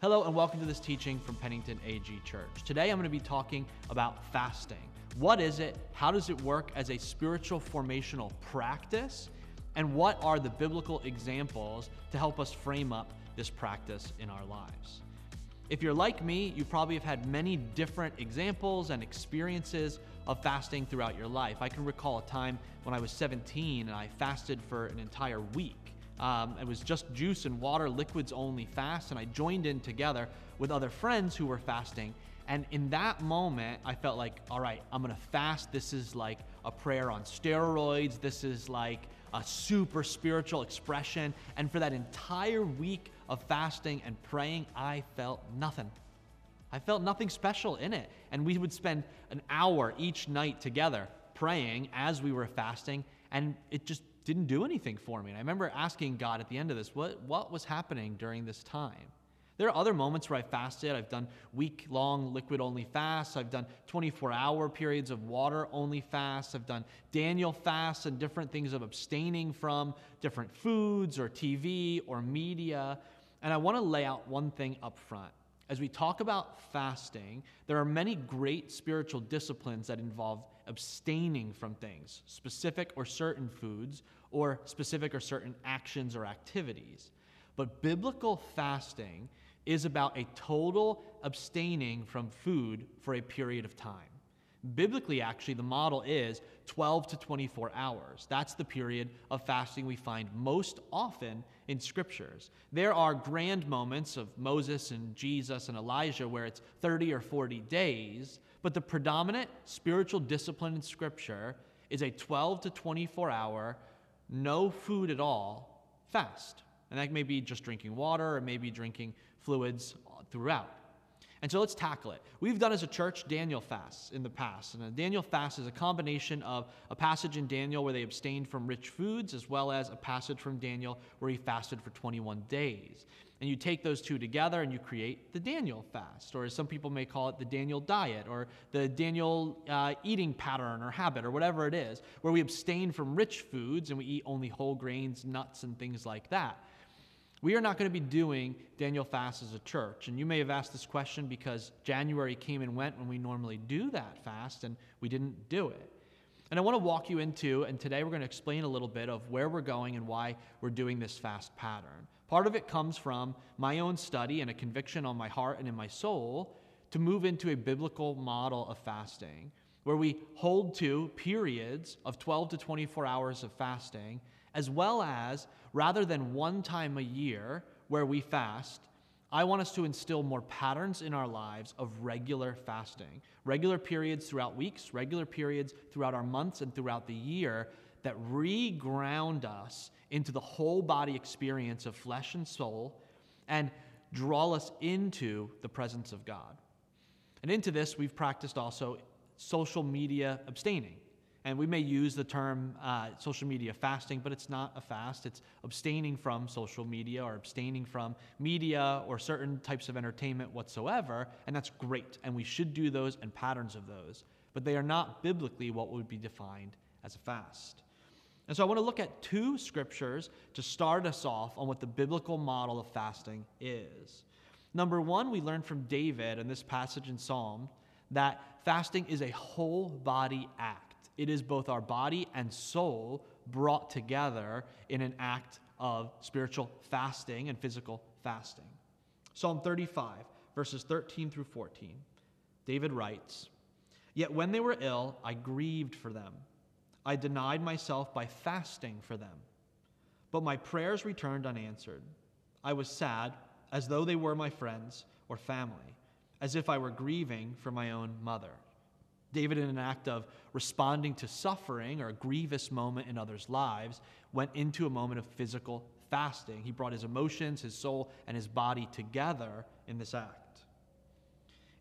Hello, and welcome to this teaching from Pennington AG Church. Today I'm going to be talking about fasting. What is it? How does it work as a spiritual formational practice? And what are the biblical examples to help us frame up this practice in our lives? If you're like me, you probably have had many different examples and experiences of fasting throughout your life. I can recall a time when I was 17 and I fasted for an entire week. Um, it was just juice and water, liquids only fast, and I joined in together with other friends who were fasting. And in that moment, I felt like, all right, I'm gonna fast. This is like a prayer on steroids. This is like a super spiritual expression. And for that entire week of fasting and praying, I felt nothing. I felt nothing special in it. And we would spend an hour each night together praying as we were fasting, and it just didn't do anything for me. And I remember asking God at the end of this, what, what was happening during this time? There are other moments where I fasted. I've done week long liquid only fasts. I've done 24 hour periods of water only fasts. I've done Daniel fasts and different things of abstaining from different foods or TV or media. And I want to lay out one thing up front. As we talk about fasting, there are many great spiritual disciplines that involve abstaining from things, specific or certain foods, or specific or certain actions or activities. But biblical fasting is about a total abstaining from food for a period of time. Biblically, actually, the model is 12 to 24 hours. That's the period of fasting we find most often in scriptures. There are grand moments of Moses and Jesus and Elijah where it's 30 or 40 days, but the predominant spiritual discipline in scripture is a 12 to 24 hour, no food at all fast. And that may be just drinking water or maybe drinking fluids throughout. And so let's tackle it. We've done as a church Daniel fasts in the past. And a Daniel fast is a combination of a passage in Daniel where they abstained from rich foods, as well as a passage from Daniel where he fasted for 21 days. And you take those two together and you create the Daniel fast, or as some people may call it, the Daniel diet, or the Daniel uh, eating pattern or habit, or whatever it is, where we abstain from rich foods and we eat only whole grains, nuts, and things like that. We are not going to be doing Daniel fast as a church. And you may have asked this question because January came and went when we normally do that fast, and we didn't do it. And I want to walk you into, and today we're going to explain a little bit of where we're going and why we're doing this fast pattern. Part of it comes from my own study and a conviction on my heart and in my soul to move into a biblical model of fasting where we hold to periods of 12 to 24 hours of fasting as well as rather than one time a year where we fast, I want us to instill more patterns in our lives of regular fasting, regular periods throughout weeks, regular periods throughout our months and throughout the year that reground us into the whole body experience of flesh and soul and draw us into the presence of God. And into this, we've practiced also social media abstaining. And we may use the term uh, social media fasting, but it's not a fast. It's abstaining from social media or abstaining from media or certain types of entertainment whatsoever. And that's great. And we should do those and patterns of those. But they are not biblically what would be defined as a fast. And so I want to look at two scriptures to start us off on what the biblical model of fasting is. Number one, we learn from David in this passage in Psalm that fasting is a whole body act. It is both our body and soul brought together in an act of spiritual fasting and physical fasting. Psalm 35, verses 13 through 14. David writes, Yet when they were ill, I grieved for them. I denied myself by fasting for them. But my prayers returned unanswered. I was sad, as though they were my friends or family, as if I were grieving for my own mother. David, in an act of responding to suffering or a grievous moment in others' lives, went into a moment of physical fasting. He brought his emotions, his soul, and his body together in this act.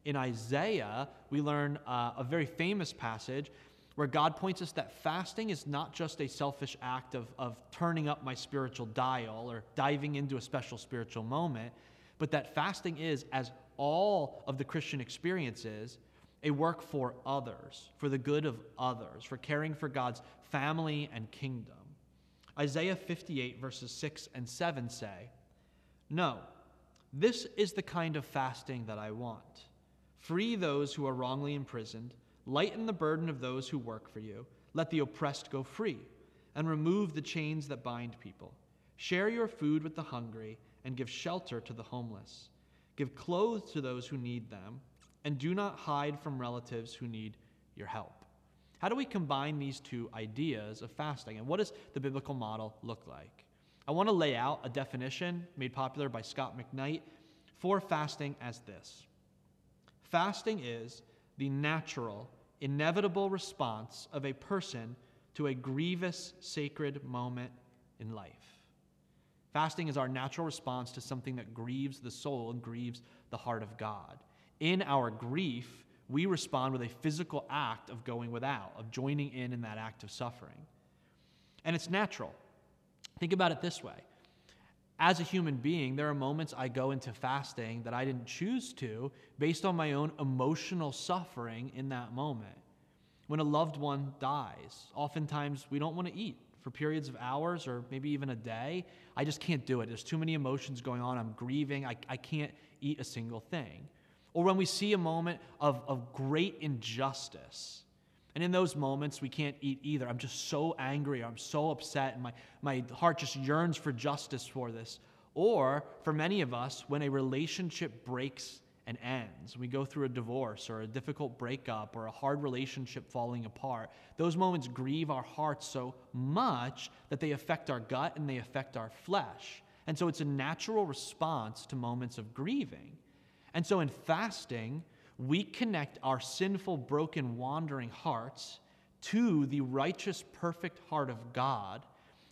In Isaiah, we learn uh, a very famous passage where God points us that fasting is not just a selfish act of, of turning up my spiritual dial or diving into a special spiritual moment, but that fasting is, as all of the Christian experiences, a work for others, for the good of others, for caring for God's family and kingdom. Isaiah 58, verses 6 and 7 say, No, This is the kind of fasting that I want. Free those who are wrongly imprisoned, lighten the burden of those who work for you, let the oppressed go free, and remove the chains that bind people. Share your food with the hungry, and give shelter to the homeless. Give clothes to those who need them, and do not hide from relatives who need your help. How do we combine these two ideas of fasting, and what does the biblical model look like? I want to lay out a definition made popular by Scot McKnight for fasting as this Fasting is the natural, inevitable response of a person to a grievous sacred moment in life. Fasting is our natural response to something that grieves the soul and grieves the heart of God. In our grief, we respond with a physical act of going without, of joining in in that act of suffering. And it's natural. Think about it this way as a human being, there are moments I go into fasting that I didn't choose to based on my own emotional suffering in that moment. When a loved one dies, oftentimes we don't want to eat for periods of hours or maybe even a day. I just can't do it. There's too many emotions going on. I'm grieving. I, I can't eat a single thing. Or when we see a moment of, of great injustice, and in those moments, we can't eat either. I'm just so angry. I'm so upset. And my, my heart just yearns for justice for this. Or for many of us, when a relationship breaks and ends, we go through a divorce or a difficult breakup or a hard relationship falling apart, those moments grieve our hearts so much that they affect our gut and they affect our flesh. And so it's a natural response to moments of grieving. And so in fasting, we connect our sinful, broken, wandering hearts to the righteous, perfect heart of God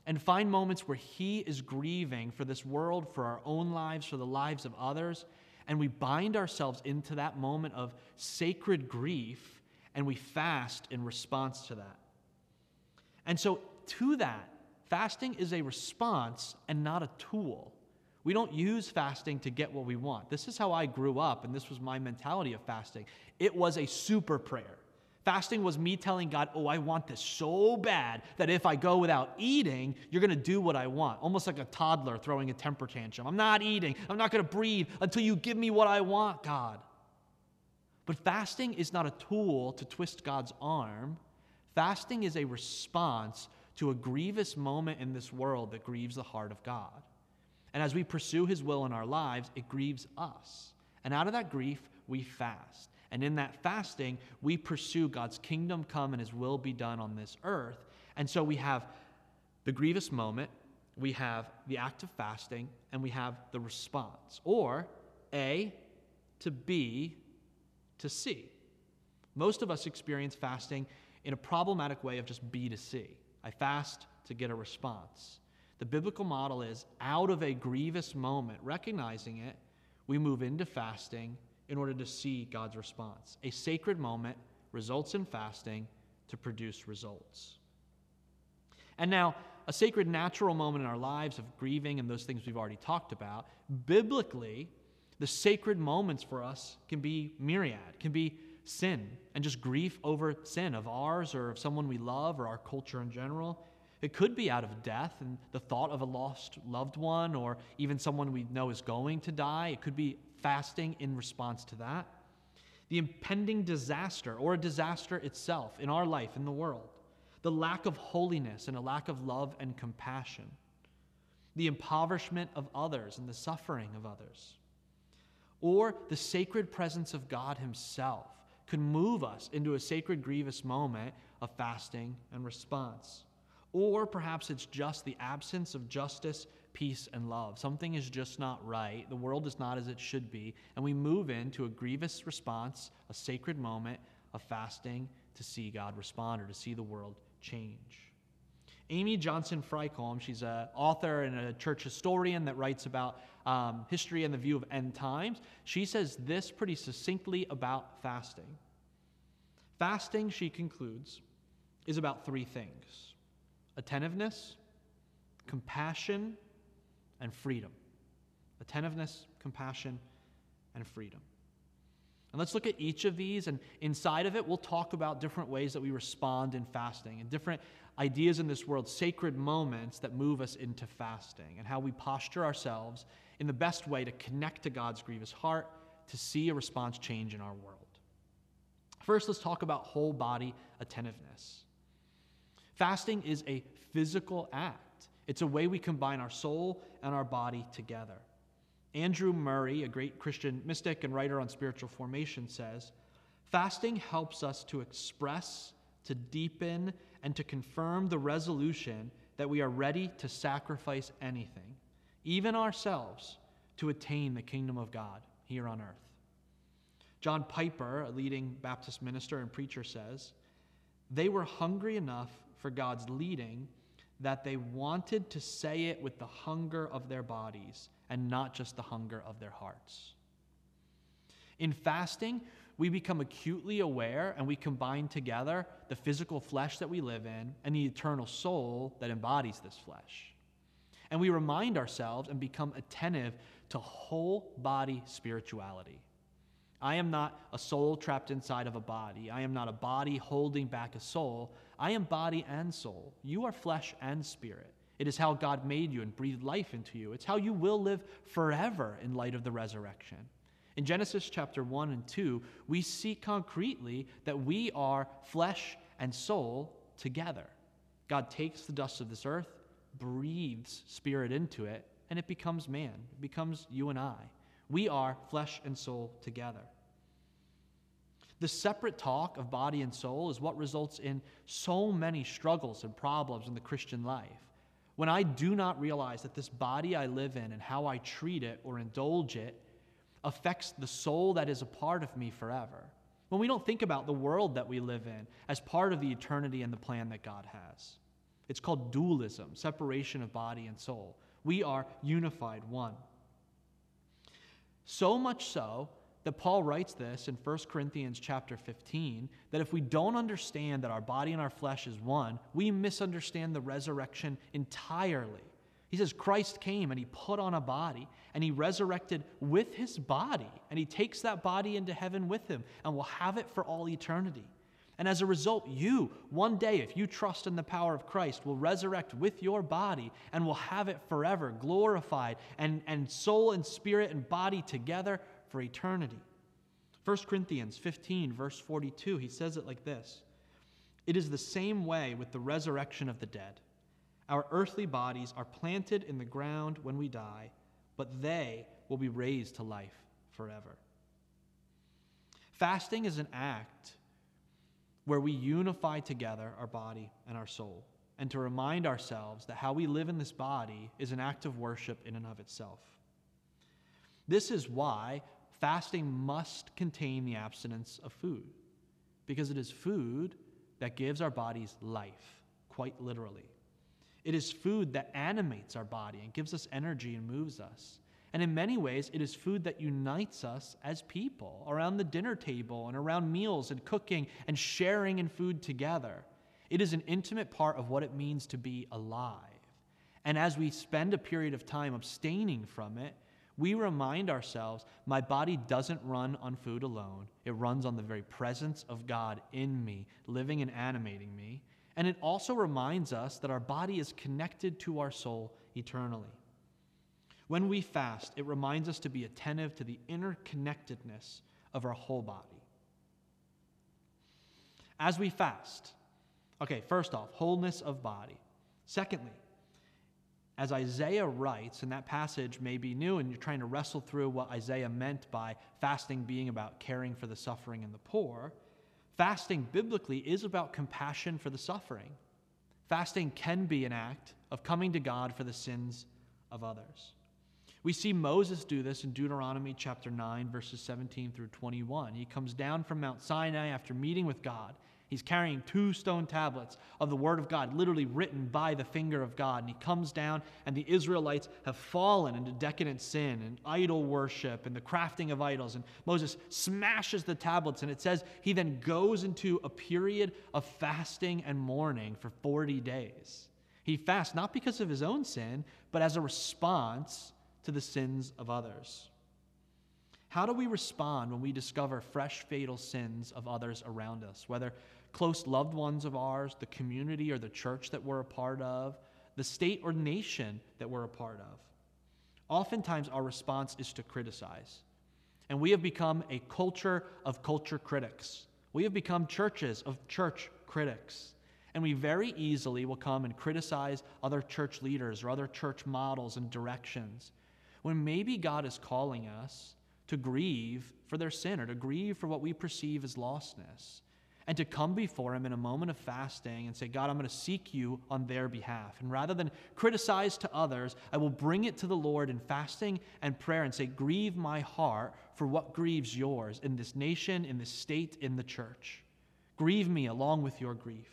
and find moments where He is grieving for this world, for our own lives, for the lives of others. And we bind ourselves into that moment of sacred grief and we fast in response to that. And so, to that, fasting is a response and not a tool. We don't use fasting to get what we want. This is how I grew up, and this was my mentality of fasting. It was a super prayer. Fasting was me telling God, Oh, I want this so bad that if I go without eating, you're going to do what I want. Almost like a toddler throwing a temper tantrum. I'm not eating. I'm not going to breathe until you give me what I want, God. But fasting is not a tool to twist God's arm. Fasting is a response to a grievous moment in this world that grieves the heart of God. And as we pursue His will in our lives, it grieves us. And out of that grief, we fast. And in that fasting, we pursue God's kingdom come and His will be done on this earth. And so we have the grievous moment, we have the act of fasting, and we have the response. Or A to B to C. Most of us experience fasting in a problematic way of just B to C. I fast to get a response. The biblical model is out of a grievous moment, recognizing it, we move into fasting in order to see God's response. A sacred moment results in fasting to produce results. And now, a sacred natural moment in our lives of grieving and those things we've already talked about, biblically, the sacred moments for us can be myriad, can be sin and just grief over sin of ours or of someone we love or our culture in general. It could be out of death and the thought of a lost loved one or even someone we know is going to die. It could be fasting in response to that. The impending disaster or a disaster itself in our life, in the world. The lack of holiness and a lack of love and compassion. The impoverishment of others and the suffering of others. Or the sacred presence of God Himself could move us into a sacred, grievous moment of fasting and response. Or perhaps it's just the absence of justice, peace, and love. Something is just not right. The world is not as it should be. And we move into a grievous response, a sacred moment of fasting to see God respond or to see the world change. Amy Johnson Frykholm, she's an author and a church historian that writes about um, history and the view of end times. She says this pretty succinctly about fasting. Fasting, she concludes, is about three things attentiveness, compassion, and freedom. Attentiveness, compassion, and freedom. And let's look at each of these, and inside of it, we'll talk about different ways that we respond in fasting and different ideas in this world, sacred moments that move us into fasting, and how we posture ourselves in the best way to connect to God's grievous heart, to see a response change in our world. First, let's talk about whole body attentiveness. Fasting is a physical act, it's a way we combine our soul and our body together. Andrew Murray, a great Christian mystic and writer on spiritual formation, says fasting helps us to express, to deepen, and to confirm the resolution that we are ready to sacrifice anything, even ourselves, to attain the kingdom of God here on earth. John Piper, a leading Baptist minister and preacher, says, They were hungry enough for God's leading that they wanted to say it with the hunger of their bodies and not just the hunger of their hearts. In fasting, we become acutely aware and we combine together the physical flesh that we live in and the eternal soul that embodies this flesh. And we remind ourselves and become attentive to whole body spirituality. I am not a soul trapped inside of a body. I am not a body holding back a soul. I am body and soul. You are flesh and spirit. It is how God made you and breathed life into you. It's how you will live forever in light of the resurrection. In Genesis chapter 1 and 2, we see concretely that we are flesh and soul together. God takes the dust of this earth, breathes spirit into it, and it becomes man. It becomes you and I. We are flesh and soul together. The separate talk of body and soul is what results in so many struggles and problems in the Christian life. When I do not realize that this body I live in and how I treat it or indulge it affects the soul that is a part of me forever. When we don't think about the world that we live in as part of the eternity and the plan that God has. It's called dualism, separation of body and soul. We are unified one. So much so that Paul writes this in 1 Corinthians chapter 15 that if we don't understand that our body and our flesh is one, we misunderstand the resurrection entirely. He says Christ came and he put on a body and he resurrected with his body and he takes that body into heaven with him and will have it for all eternity. And as a result, you, one day, if you trust in the power of Christ, will resurrect with your body and will have it forever, glorified, and, and soul and spirit and body together for eternity. 1 Corinthians 15, verse 42, he says it like this It is the same way with the resurrection of the dead. Our earthly bodies are planted in the ground when we die, but they will be raised to life forever. Fasting is an act where we unify together our body and our soul, and to remind ourselves that how we live in this body is an act of worship in and of itself. This is why fasting must contain the abstinence of food, because it is food that gives our bodies life, quite literally. It is food that animates our body and gives us energy and moves us. And in many ways, it is food that unites us as people around the dinner table and around meals and cooking and sharing in food together. It is an intimate part of what it means to be alive. And as we spend a period of time abstaining from it, we remind ourselves my body doesn't run on food alone. It runs on the very presence of God in me, living and animating me. And it also reminds us that our body is connected to our soul eternally. When we fast, it reminds us to be attentive to the interconnectedness of our whole body. As we fast, okay, first off, wholeness of body. Secondly, as Isaiah writes, and that passage may be new, and you're trying to wrestle through what Isaiah meant by fasting being about caring for the suffering and the poor, fasting biblically is about compassion for the suffering. Fasting can be an act of coming to God for the sins of others. We see Moses do this in Deuteronomy chapter 9, verses 17 through 21. He comes down from Mount Sinai after meeting with God, He's carrying two stone tablets of the Word of God, literally written by the finger of God. And he comes down, and the Israelites have fallen into decadent sin and idol worship and the crafting of idols. And Moses smashes the tablets, and it says he then goes into a period of fasting and mourning for 40 days. He fasts not because of his own sin, but as a response to the sins of others. How do we respond when we discover fresh fatal sins of others around us, whether close loved ones of ours, the community or the church that we're a part of, the state or nation that we're a part of? Oftentimes, our response is to criticize. And we have become a culture of culture critics. We have become churches of church critics. And we very easily will come and criticize other church leaders or other church models and directions when maybe God is calling us to grieve for their sin or to grieve for what we perceive as lostness and to come before Him in a moment of fasting and say, God, I'm going to seek you on their behalf. And rather than criticize to others, I will bring it to the Lord in fasting and prayer and say, Grieve my heart for what grieves yours in this nation, in this state, in the church. Grieve me along with your grief.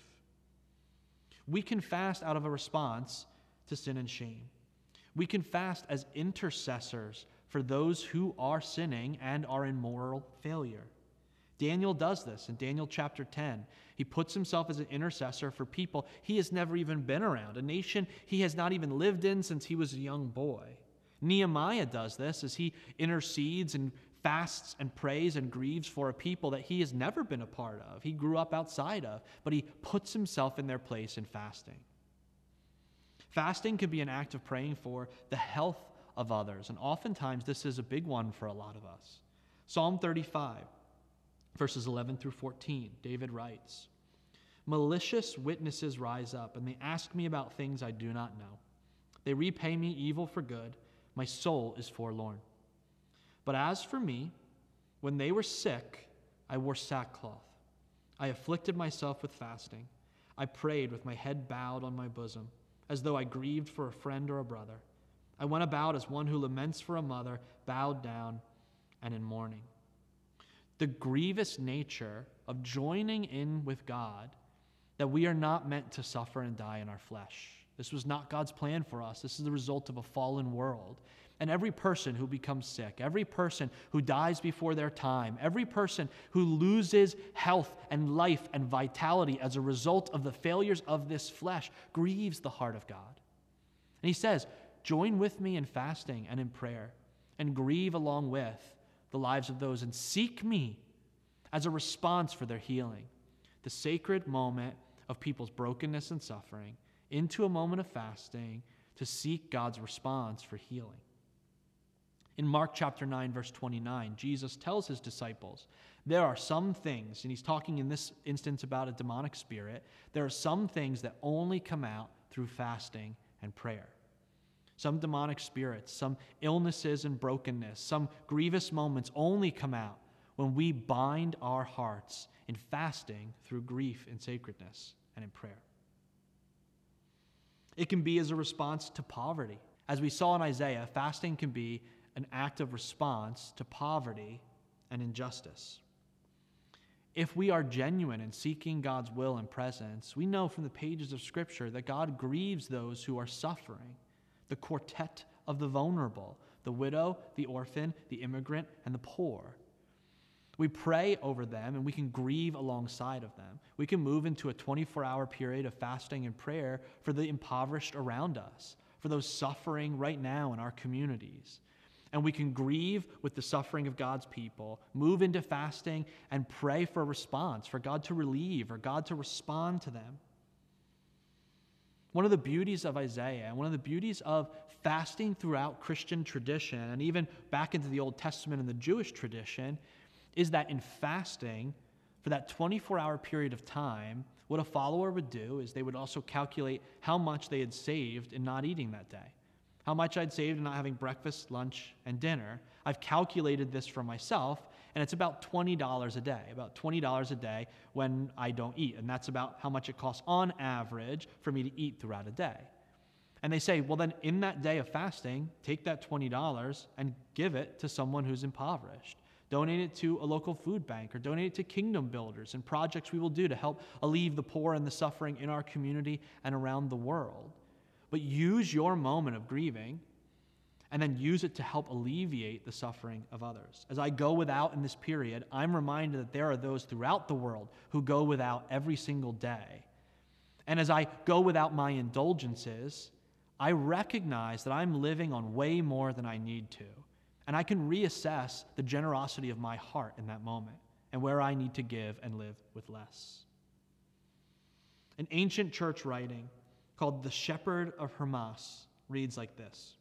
We can fast out of a response to sin and shame. We can fast as intercessors for those who are sinning and are in moral failure. Daniel does this in Daniel chapter 10. He puts himself as an intercessor for people he has never even been around, a nation he has not even lived in since he was a young boy. Nehemiah does this as he intercedes and fasts and prays and grieves for a people that he has never been a part of, he grew up outside of, but he puts himself in their place in fasting. Fasting can be an act of praying for the health of others, and oftentimes this is a big one for a lot of us. Psalm 35 verses 11 through 14, David writes Malicious witnesses rise up, and they ask me about things I do not know. They repay me evil for good. My soul is forlorn. But as for me, when they were sick, I wore sackcloth. I afflicted myself with fasting. I prayed with my head bowed on my bosom, as though I grieved for a friend or a brother. I went about as one who laments for a mother, bowed down and in mourning the grievous nature of joining in with God that we are not meant to suffer and die in our flesh. This was not God's plan for us. This is the result of a fallen world. And every person who becomes sick, every person who dies before their time, every person who loses health and life and vitality as a result of the failures of this flesh grieves the heart of God. And he says, Join with me in fasting and in prayer, and grieve along with the lives of those and seek me as a response for their healing. The sacred moment of people's brokenness and suffering into a moment of fasting to seek God's response for healing. In Mark chapter 9, verse 29, Jesus tells his disciples, There are some things, and he's talking in this instance about a demonic spirit, there are some things that only come out through fasting and prayer some demonic spirits, some illnesses and brokenness, some grievous moments only come out when we bind our hearts in fasting through grief and sacredness and in prayer. It can be as a response to poverty. As we saw in Isaiah, fasting can be an act of response to poverty and injustice. If we are genuine in seeking God's will and presence, we know from the pages of Scripture that God grieves those who are suffering the quartet of the vulnerable the widow, the orphan, the immigrant, and the poor. We pray over them and we can grieve alongside of them. We can move into a 24 hour period of fasting and prayer for the impoverished around us, for those suffering right now in our communities. And we can grieve with the suffering of God's people, move into fasting, and pray for a response, for God to relieve or God to respond to them. One of the beauties of Isaiah and one of the beauties of fasting throughout Christian tradition and even back into the Old Testament and the Jewish tradition is that in fasting, for that 24 hour period of time, what a follower would do is they would also calculate how much they had saved in not eating that day. How much I'd saved in not having breakfast, lunch, and dinner. I've calculated this for myself, and it's about $20 a day, about $20 a day when I don't eat. And that's about how much it costs on average for me to eat throughout a day. And they say, well, then in that day of fasting, take that $20 and give it to someone who's impoverished. Donate it to a local food bank or donate it to kingdom builders and projects we will do to help alleviate the poor and the suffering in our community and around the world. But use your moment of grieving and then use it to help alleviate the suffering of others. As I go without in this period, I'm reminded that there are those throughout the world who go without every single day. And as I go without my indulgences, I recognize that I'm living on way more than I need to. And I can reassess the generosity of my heart in that moment and where I need to give and live with less. An ancient church writing called The Shepherd of Hermas reads like this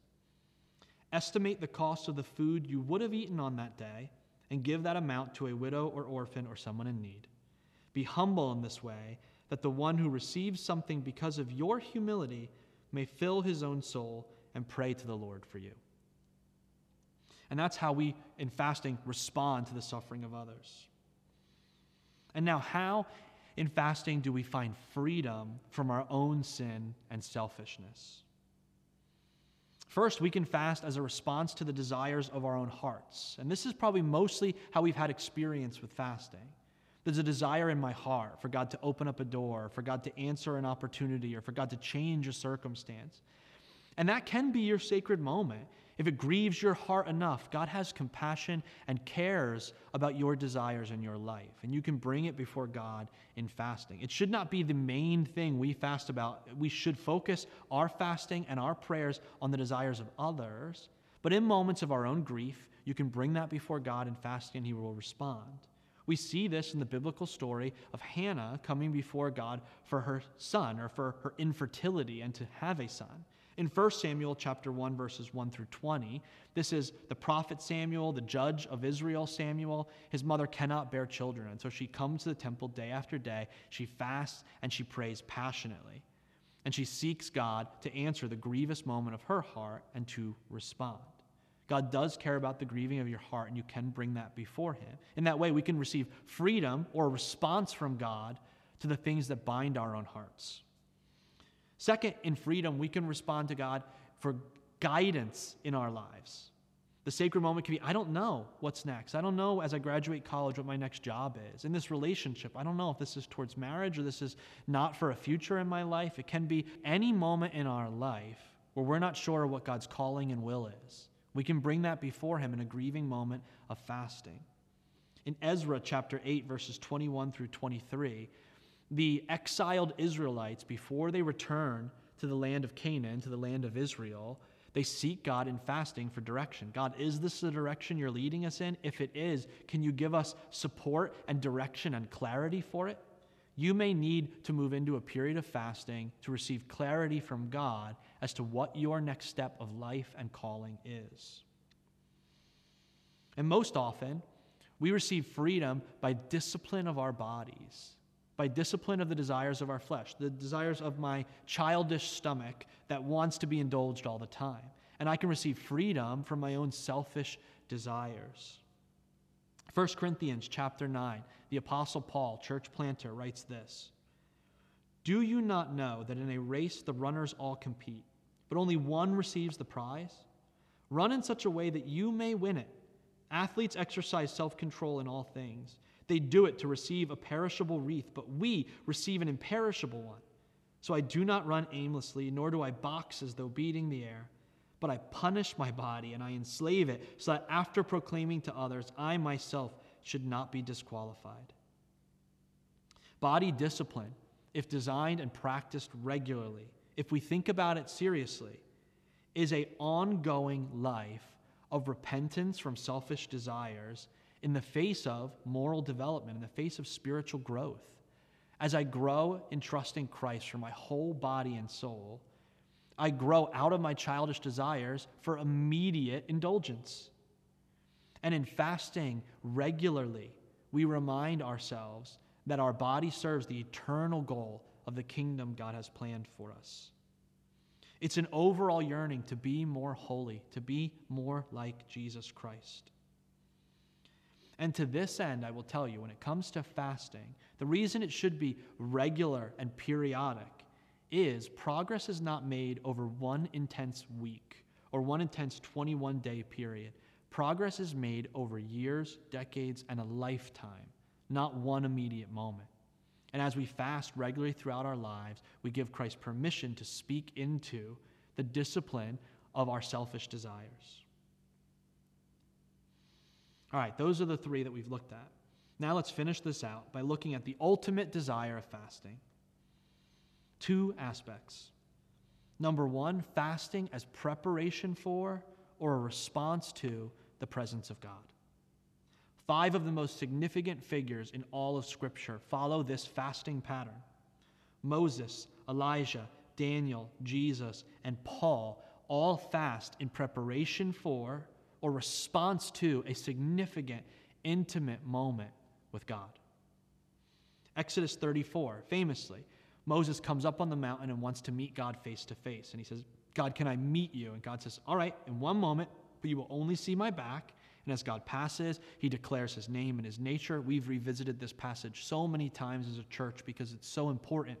Estimate the cost of the food you would have eaten on that day and give that amount to a widow or orphan or someone in need. Be humble in this way that the one who receives something because of your humility may fill his own soul and pray to the Lord for you. And that's how we, in fasting, respond to the suffering of others. And now, how in fasting do we find freedom from our own sin and selfishness? First, we can fast as a response to the desires of our own hearts. And this is probably mostly how we've had experience with fasting. There's a desire in my heart for God to open up a door, for God to answer an opportunity, or for God to change a circumstance. And that can be your sacred moment. If it grieves your heart enough, God has compassion and cares about your desires in your life. And you can bring it before God in fasting. It should not be the main thing we fast about. We should focus our fasting and our prayers on the desires of others. But in moments of our own grief, you can bring that before God in fasting and He will respond. We see this in the biblical story of Hannah coming before God for her son or for her infertility and to have a son. In 1 Samuel chapter 1 verses 1 through 20, this is the prophet Samuel, the judge of Israel Samuel. His mother cannot bear children, and so she comes to the temple day after day. She fasts and she prays passionately. And she seeks God to answer the grievous moment of her heart and to respond. God does care about the grieving of your heart, and you can bring that before Him. In that way, we can receive freedom or response from God to the things that bind our own hearts. Second, in freedom, we can respond to God for guidance in our lives. The sacred moment can be I don't know what's next. I don't know as I graduate college what my next job is. In this relationship, I don't know if this is towards marriage or this is not for a future in my life. It can be any moment in our life where we're not sure what God's calling and will is. We can bring that before Him in a grieving moment of fasting. In Ezra chapter 8, verses 21 through 23, the exiled Israelites, before they return to the land of Canaan, to the land of Israel, they seek God in fasting for direction. God, is this the direction you're leading us in? If it is, can you give us support and direction and clarity for it? You may need to move into a period of fasting to receive clarity from God as to what your next step of life and calling is. And most often, we receive freedom by discipline of our bodies by discipline of the desires of our flesh, the desires of my childish stomach that wants to be indulged all the time. And I can receive freedom from my own selfish desires. 1 Corinthians chapter 9, the apostle Paul, church planter, writes this. Do you not know that in a race the runners all compete, but only one receives the prize? Run in such a way that you may win it. Athletes exercise self control in all things. They do it to receive a perishable wreath, but we receive an imperishable one. So I do not run aimlessly, nor do I box as though beating the air, but I punish my body and I enslave it, so that after proclaiming to others, I myself should not be disqualified. Body discipline, if designed and practiced regularly, if we think about it seriously, is a ongoing life of repentance from selfish desires in the face of moral development, in the face of spiritual growth. As I grow in trusting Christ for my whole body and soul, I grow out of my childish desires for immediate indulgence. And in fasting regularly, we remind ourselves that our body serves the eternal goal of the kingdom God has planned for us. It's an overall yearning to be more holy, to be more like Jesus Christ. And to this end, I will tell you, when it comes to fasting, the reason it should be regular and periodic is progress is not made over one intense week or one intense 21 day period. Progress is made over years, decades, and a lifetime, not one immediate moment. And as we fast regularly throughout our lives, we give Christ permission to speak into the discipline of our selfish desires. All right, those are the three that we've looked at. Now let's finish this out by looking at the ultimate desire of fasting. Two aspects. Number one, fasting as preparation for or a response to the presence of God. Five of the most significant figures in all of Scripture follow this fasting pattern Moses, Elijah, Daniel, Jesus, and Paul all fast in preparation for or response to a significant, intimate moment with God. Exodus 34, famously, Moses comes up on the mountain and wants to meet God face to face. And he says, God, can I meet you? And God says, All right, in one moment, but you will only see my back. And as God passes, he declares his name and his nature. We've revisited this passage so many times as a church because it's so important.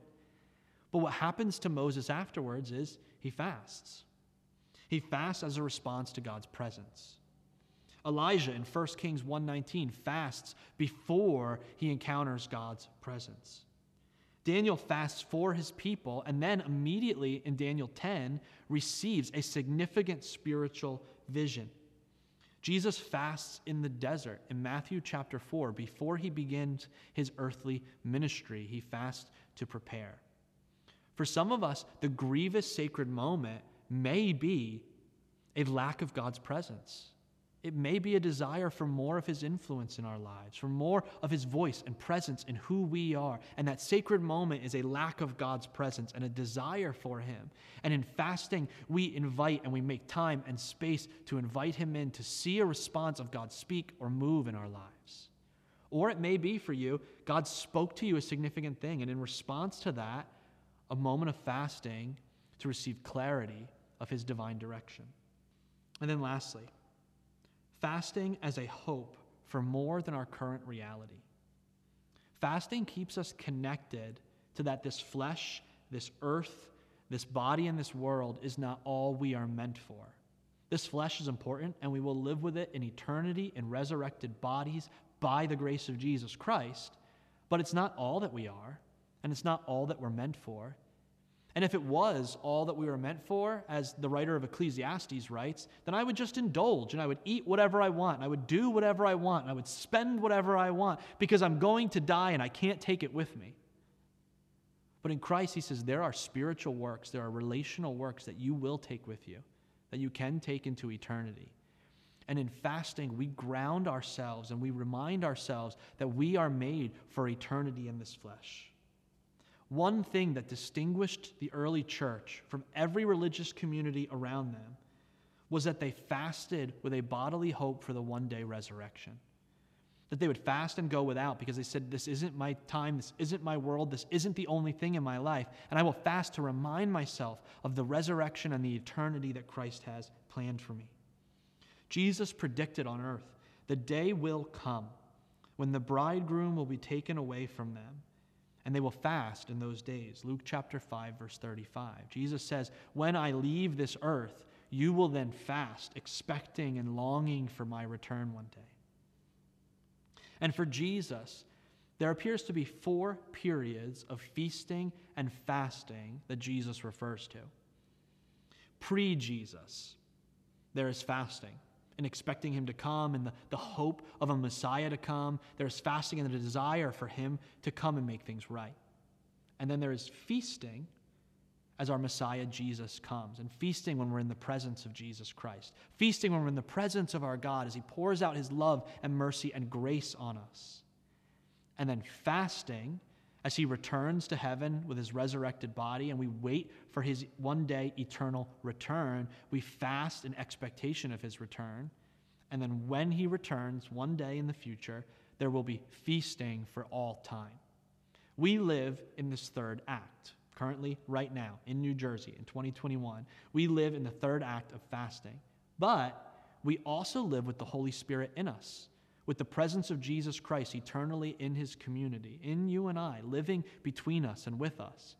But what happens to Moses afterwards is he fasts. He fasts as a response to God's presence. Elijah in 1 Kings 1:19 fasts before he encounters God's presence. Daniel fasts for his people and then immediately in Daniel 10 receives a significant spiritual vision. Jesus fasts in the desert in Matthew chapter 4 before he begins his earthly ministry. He fasts to prepare. For some of us, the grievous sacred moment may be a lack of God's presence. It may be a desire for more of His influence in our lives, for more of His voice and presence in who we are. And that sacred moment is a lack of God's presence and a desire for Him. And in fasting, we invite and we make time and space to invite Him in to see a response of God speak or move in our lives. Or it may be for you, God spoke to you a significant thing, and in response to that, a moment of fasting to receive clarity of His divine direction. And then lastly, fasting as a hope for more than our current reality. Fasting keeps us connected to that this flesh, this earth, this body, and this world is not all we are meant for. This flesh is important, and we will live with it in eternity in resurrected bodies by the grace of Jesus Christ, but it's not all that we are, and it's not all that we're meant for. And if it was all that we were meant for, as the writer of Ecclesiastes writes, then I would just indulge and I would eat whatever I want, and I would do whatever I want, and I would spend whatever I want because I'm going to die and I can't take it with me. But in Christ, he says there are spiritual works, there are relational works that you will take with you, that you can take into eternity. And in fasting, we ground ourselves and we remind ourselves that we are made for eternity in this flesh. One thing that distinguished the early church from every religious community around them was that they fasted with a bodily hope for the one day resurrection. That they would fast and go without because they said, This isn't my time, this isn't my world, this isn't the only thing in my life. And I will fast to remind myself of the resurrection and the eternity that Christ has planned for me. Jesus predicted on earth the day will come when the bridegroom will be taken away from them and they will fast in those days. Luke chapter 5, verse 35. Jesus says, When I leave this earth, you will then fast, expecting and longing for my return one day. And for Jesus, there appears to be four periods of feasting and fasting that Jesus refers to. Pre Jesus, there is fasting and expecting him to come and the, the hope of a Messiah to come. There's fasting and the desire for him to come and make things right. And then there is feasting as our Messiah Jesus comes, and feasting when we're in the presence of Jesus Christ, feasting when we're in the presence of our God as he pours out his love and mercy and grace on us. And then fasting as he returns to heaven with his resurrected body and we wait for his one day eternal return. We fast in expectation of his return. And then when he returns one day in the future, there will be feasting for all time. We live in this third act. Currently, right now, in New Jersey in 2021, we live in the third act of fasting. But we also live with the Holy Spirit in us with the presence of Jesus Christ eternally in his community, in you and I, living between us and with us.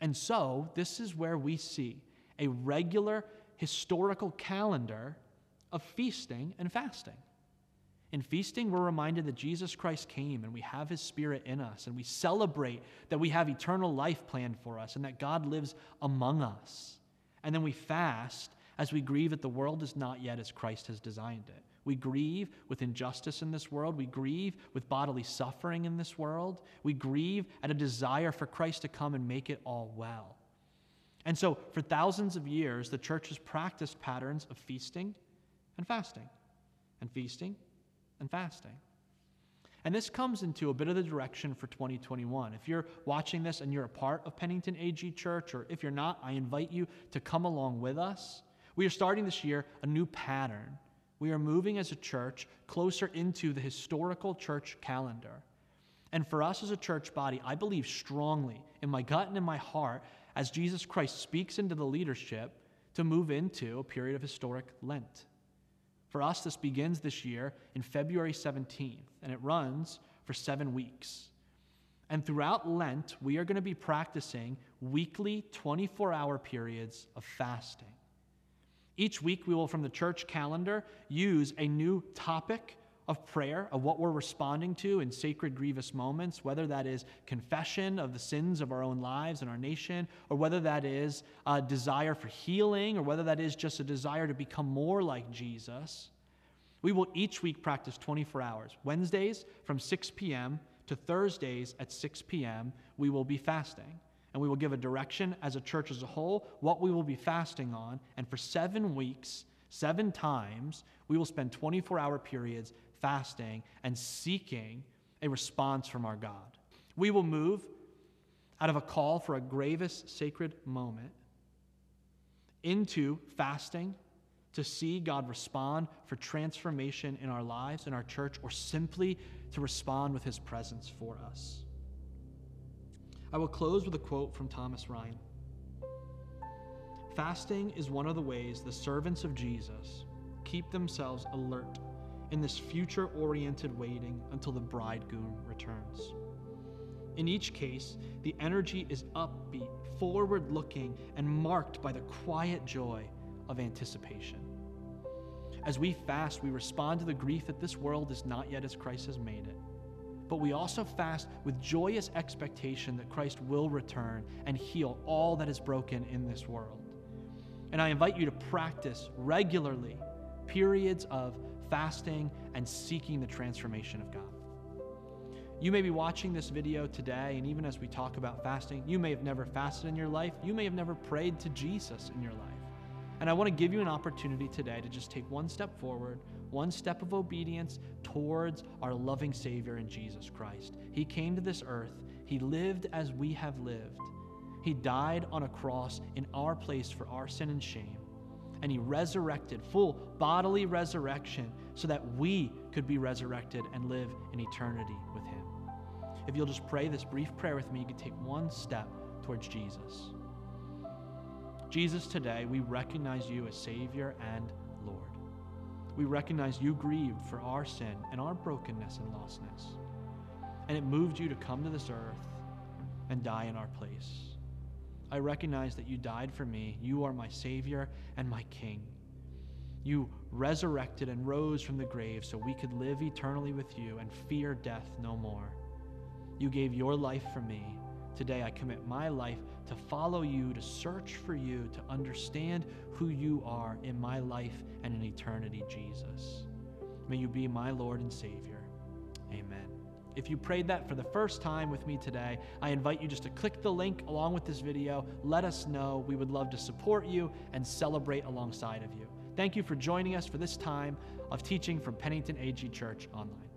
And so, this is where we see a regular historical calendar of feasting and fasting. In feasting, we're reminded that Jesus Christ came and we have his spirit in us, and we celebrate that we have eternal life planned for us and that God lives among us. And then we fast as we grieve that the world is not yet as Christ has designed it. We grieve with injustice in this world. We grieve with bodily suffering in this world. We grieve at a desire for Christ to come and make it all well. And so, for thousands of years, the church has practiced patterns of feasting and fasting. and feasting and fasting. And this comes into a bit of the direction for 2021. If you're watching this and you're a part of Pennington AG Church, or if you're not, I invite you to come along with us. We are starting this year a new pattern. We are moving as a church closer into the historical church calendar. And for us as a church body, I believe strongly in my gut and in my heart as Jesus Christ speaks into the leadership to move into a period of historic Lent. For us, this begins this year in February 17th, and it runs for seven weeks. And throughout Lent, we are going to be practicing weekly 24 hour periods of fasting. Each week, we will, from the church calendar, use a new topic of prayer, of what we're responding to in sacred, grievous moments, whether that is confession of the sins of our own lives and our nation, or whether that is a desire for healing, or whether that is just a desire to become more like Jesus. We will each week practice 24 hours. Wednesdays from 6 p.m. to Thursdays at 6 p.m., we will be fasting. And we will give a direction as a church as a whole what we will be fasting on. And for seven weeks, seven times, we will spend 24 hour periods fasting and seeking a response from our God. We will move out of a call for a gravest sacred moment into fasting to see God respond for transformation in our lives, in our church, or simply to respond with his presence for us. I will close with a quote from Thomas Ryan Fasting is one of the ways the servants of Jesus keep themselves alert in this future oriented waiting until the bridegroom returns. In each case, the energy is upbeat, forward looking, and marked by the quiet joy of anticipation. As we fast, we respond to the grief that this world is not yet as Christ has made it. But we also fast with joyous expectation that Christ will return and heal all that is broken in this world. And I invite you to practice regularly periods of fasting and seeking the transformation of God. You may be watching this video today, and even as we talk about fasting, you may have never fasted in your life. You may have never prayed to Jesus in your life. And I want to give you an opportunity today to just take one step forward, one step of obedience towards our loving Savior in Jesus Christ. He came to this earth, He lived as we have lived. He died on a cross in our place for our sin and shame and he resurrected, full bodily resurrection, so that we could be resurrected and live in eternity with him. If you'll just pray this brief prayer with me, you can take one step towards Jesus. Jesus, today we recognize you as Savior and. We recognize you grieved for our sin and our brokenness and lostness. And it moved you to come to this earth and die in our place. I recognize that you died for me. You are my Savior and my King. You resurrected and rose from the grave so we could live eternally with you and fear death no more. You gave your life for me. Today I commit my life to follow you, to search for you, to understand who you are in my life and in eternity, Jesus. May you be my Lord and Savior. Amen. If you prayed that for the first time with me today, I invite you just to click the link along with this video. Let us know. We would love to support you and celebrate alongside of you. Thank you for joining us for this time of teaching from Pennington AG Church Online.